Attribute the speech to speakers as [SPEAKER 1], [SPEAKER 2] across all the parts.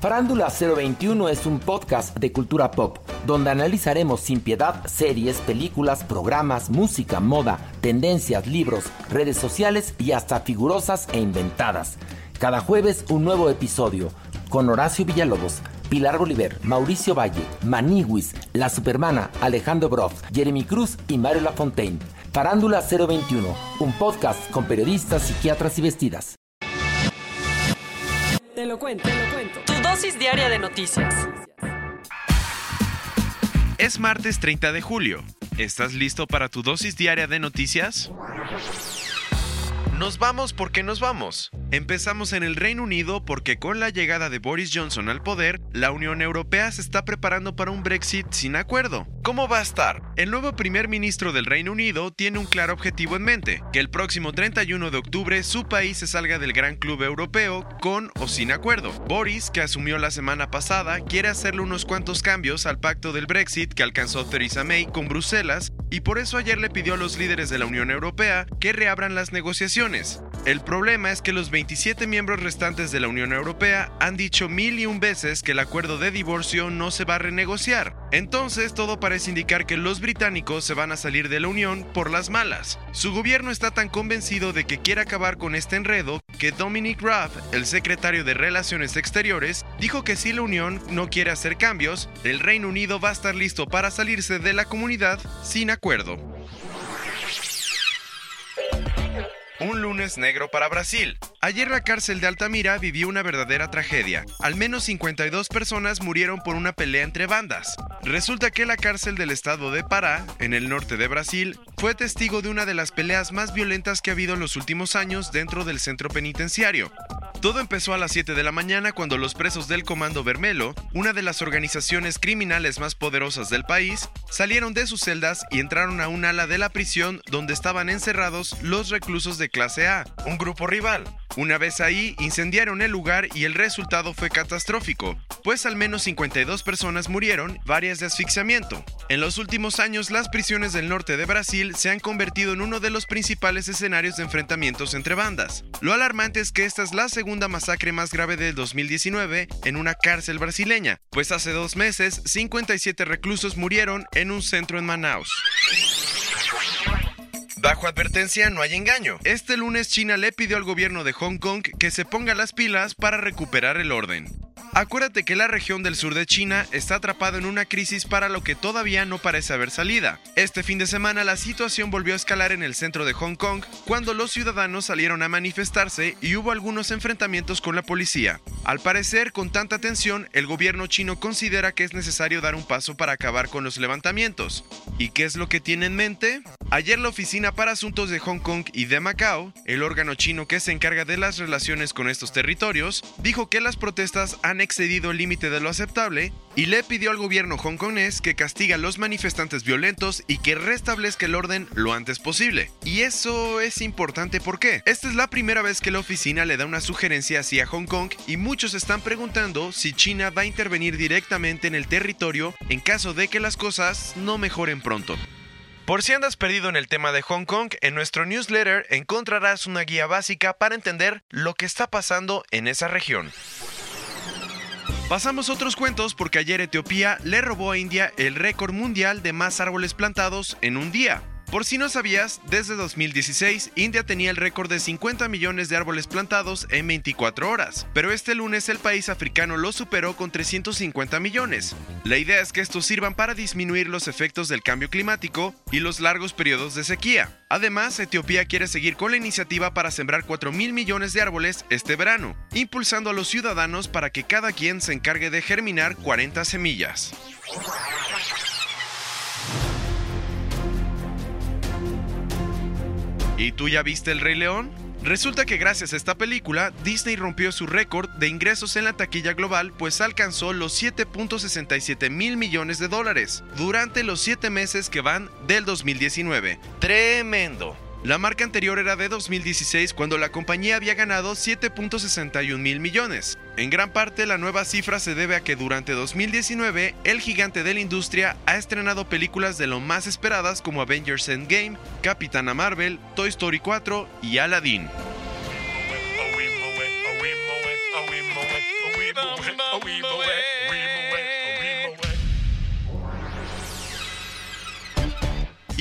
[SPEAKER 1] Farándula 021 es un podcast de cultura pop, donde analizaremos sin piedad series, películas, programas, música, moda, tendencias, libros, redes sociales y hasta figurosas e inventadas. Cada jueves un nuevo episodio, con Horacio Villalobos, Pilar Bolívar, Mauricio Valle, Maniwis, La Supermana, Alejandro Broff, Jeremy Cruz y Mario Lafontaine. Farándula 021, un podcast con periodistas, psiquiatras y vestidas.
[SPEAKER 2] Te lo cuento, te lo cuento. Tu dosis diaria de noticias.
[SPEAKER 3] Es martes 30 de julio. ¿Estás listo para tu dosis diaria de noticias? Nos vamos porque nos vamos. Empezamos en el Reino Unido porque con la llegada de Boris Johnson al poder, la Unión Europea se está preparando para un Brexit sin acuerdo. ¿Cómo va a estar? El nuevo primer ministro del Reino Unido tiene un claro objetivo en mente, que el próximo 31 de octubre su país se salga del gran club europeo con o sin acuerdo. Boris, que asumió la semana pasada, quiere hacerle unos cuantos cambios al pacto del Brexit que alcanzó Theresa May con Bruselas y por eso ayer le pidió a los líderes de la Unión Europea que reabran las negociaciones. El problema es que los 27 miembros restantes de la Unión Europea han dicho mil y un veces que el acuerdo de divorcio no se va a renegociar. Entonces todo parece indicar que los británicos se van a salir de la Unión por las malas. Su gobierno está tan convencido de que quiere acabar con este enredo que Dominic Raab, el secretario de Relaciones Exteriores, dijo que si la Unión no quiere hacer cambios, el Reino Unido va a estar listo para salirse de la comunidad sin acuerdo. Un lunes negro para Brasil. Ayer la cárcel de Altamira vivió una verdadera tragedia. Al menos 52 personas murieron por una pelea entre bandas. Resulta que la cárcel del estado de Pará, en el norte de Brasil, fue testigo de una de las peleas más violentas que ha habido en los últimos años dentro del centro penitenciario. Todo empezó a las 7 de la mañana cuando los presos del Comando Vermelo, una de las organizaciones criminales más poderosas del país, salieron de sus celdas y entraron a un ala de la prisión donde estaban encerrados los reclusos de clase A, un grupo rival. Una vez ahí, incendiaron el lugar y el resultado fue catastrófico, pues al menos 52 personas murieron, varias de asfixiamiento. En los últimos años, las prisiones del norte de Brasil se han convertido en uno de los principales escenarios de enfrentamientos entre bandas. Lo alarmante es que esta es la segunda masacre más grave del 2019 en una cárcel brasileña, pues hace dos meses 57 reclusos murieron en un centro en Manaus. Bajo advertencia no hay engaño. Este lunes China le pidió al gobierno de Hong Kong que se ponga las pilas para recuperar el orden. Acuérdate que la región del sur de China está atrapada en una crisis para lo que todavía no parece haber salida. Este fin de semana la situación volvió a escalar en el centro de Hong Kong cuando los ciudadanos salieron a manifestarse y hubo algunos enfrentamientos con la policía. Al parecer, con tanta tensión, el gobierno chino considera que es necesario dar un paso para acabar con los levantamientos. ¿Y qué es lo que tiene en mente? Ayer la Oficina para Asuntos de Hong Kong y de Macao, el órgano chino que se encarga de las relaciones con estos territorios, dijo que las protestas han excedido el límite de lo aceptable y le pidió al gobierno hongkonés que castiga a los manifestantes violentos y que restablezca el orden lo antes posible. Y eso es importante porque esta es la primera vez que la oficina le da una sugerencia así a Hong Kong y muchos están preguntando si China va a intervenir directamente en el territorio en caso de que las cosas no mejoren pronto. Por si andas perdido en el tema de Hong Kong, en nuestro newsletter encontrarás una guía básica para entender lo que está pasando en esa región. Pasamos otros cuentos porque ayer Etiopía le robó a India el récord mundial de más árboles plantados en un día. Por si no sabías, desde 2016 India tenía el récord de 50 millones de árboles plantados en 24 horas, pero este lunes el país africano lo superó con 350 millones. La idea es que estos sirvan para disminuir los efectos del cambio climático y los largos periodos de sequía. Además, Etiopía quiere seguir con la iniciativa para sembrar 4 mil millones de árboles este verano, impulsando a los ciudadanos para que cada quien se encargue de germinar 40 semillas. ¿Y tú ya viste El Rey León? Resulta que gracias a esta película, Disney rompió su récord de ingresos en la taquilla global, pues alcanzó los 7.67 mil millones de dólares durante los 7 meses que van del 2019. Tremendo. La marca anterior era de 2016 cuando la compañía había ganado 7.61 mil millones. En gran parte la nueva cifra se debe a que durante 2019 el gigante de la industria ha estrenado películas de lo más esperadas como Avengers Endgame, Capitana Marvel, Toy Story 4 y Aladdin.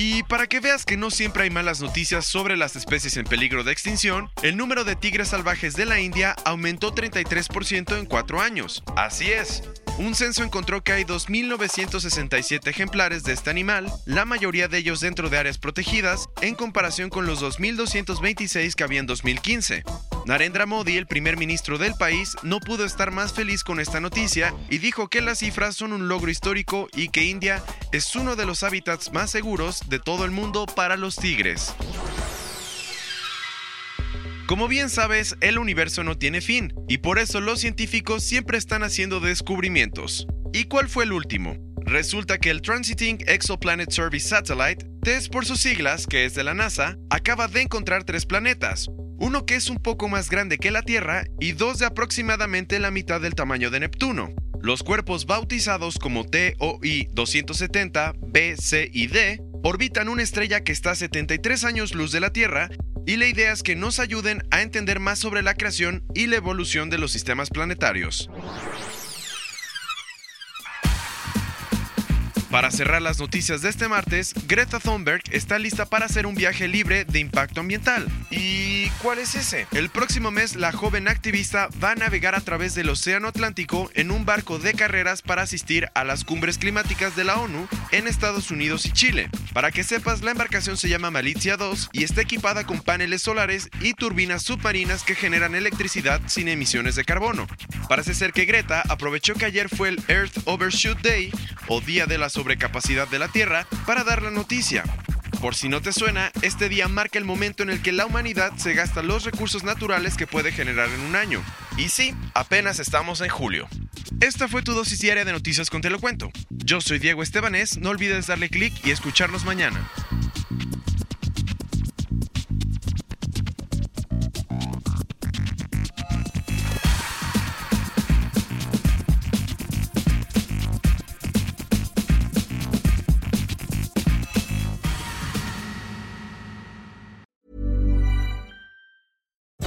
[SPEAKER 3] Y para que veas que no siempre hay malas noticias sobre las especies en peligro de extinción, el número de tigres salvajes de la India aumentó 33% en 4 años. Así es, un censo encontró que hay 2.967 ejemplares de este animal, la mayoría de ellos dentro de áreas protegidas, en comparación con los 2.226 que había en 2015. Narendra Modi, el primer ministro del país, no pudo estar más feliz con esta noticia y dijo que las cifras son un logro histórico y que India es uno de los hábitats más seguros de todo el mundo para los tigres. Como bien sabes, el universo no tiene fin, y por eso los científicos siempre están haciendo descubrimientos. ¿Y cuál fue el último? Resulta que el Transiting Exoplanet Service Satellite, TESS por sus siglas, que es de la NASA, acaba de encontrar tres planetas, uno que es un poco más grande que la Tierra y dos de aproximadamente la mitad del tamaño de Neptuno. Los cuerpos bautizados como TOI 270, B, C y D orbitan una estrella que está a 73 años luz de la Tierra y la idea es que nos ayuden a entender más sobre la creación y la evolución de los sistemas planetarios. Para cerrar las noticias de este martes, Greta Thunberg está lista para hacer un viaje libre de impacto ambiental. ¿Y cuál es ese? El próximo mes la joven activista va a navegar a través del Océano Atlántico en un barco de carreras para asistir a las cumbres climáticas de la ONU en Estados Unidos y Chile. Para que sepas, la embarcación se llama Malizia 2 y está equipada con paneles solares y turbinas submarinas que generan electricidad sin emisiones de carbono. Parece ser que Greta aprovechó que ayer fue el Earth Overshoot Day o Día de las sobrecapacidad de la Tierra para dar la noticia. Por si no te suena, este día marca el momento en el que la humanidad se gasta los recursos naturales que puede generar en un año. Y sí, apenas estamos en julio. Esta fue tu dosis diaria de noticias con Te lo cuento. Yo soy Diego Estebanés, no olvides darle clic y escucharnos mañana.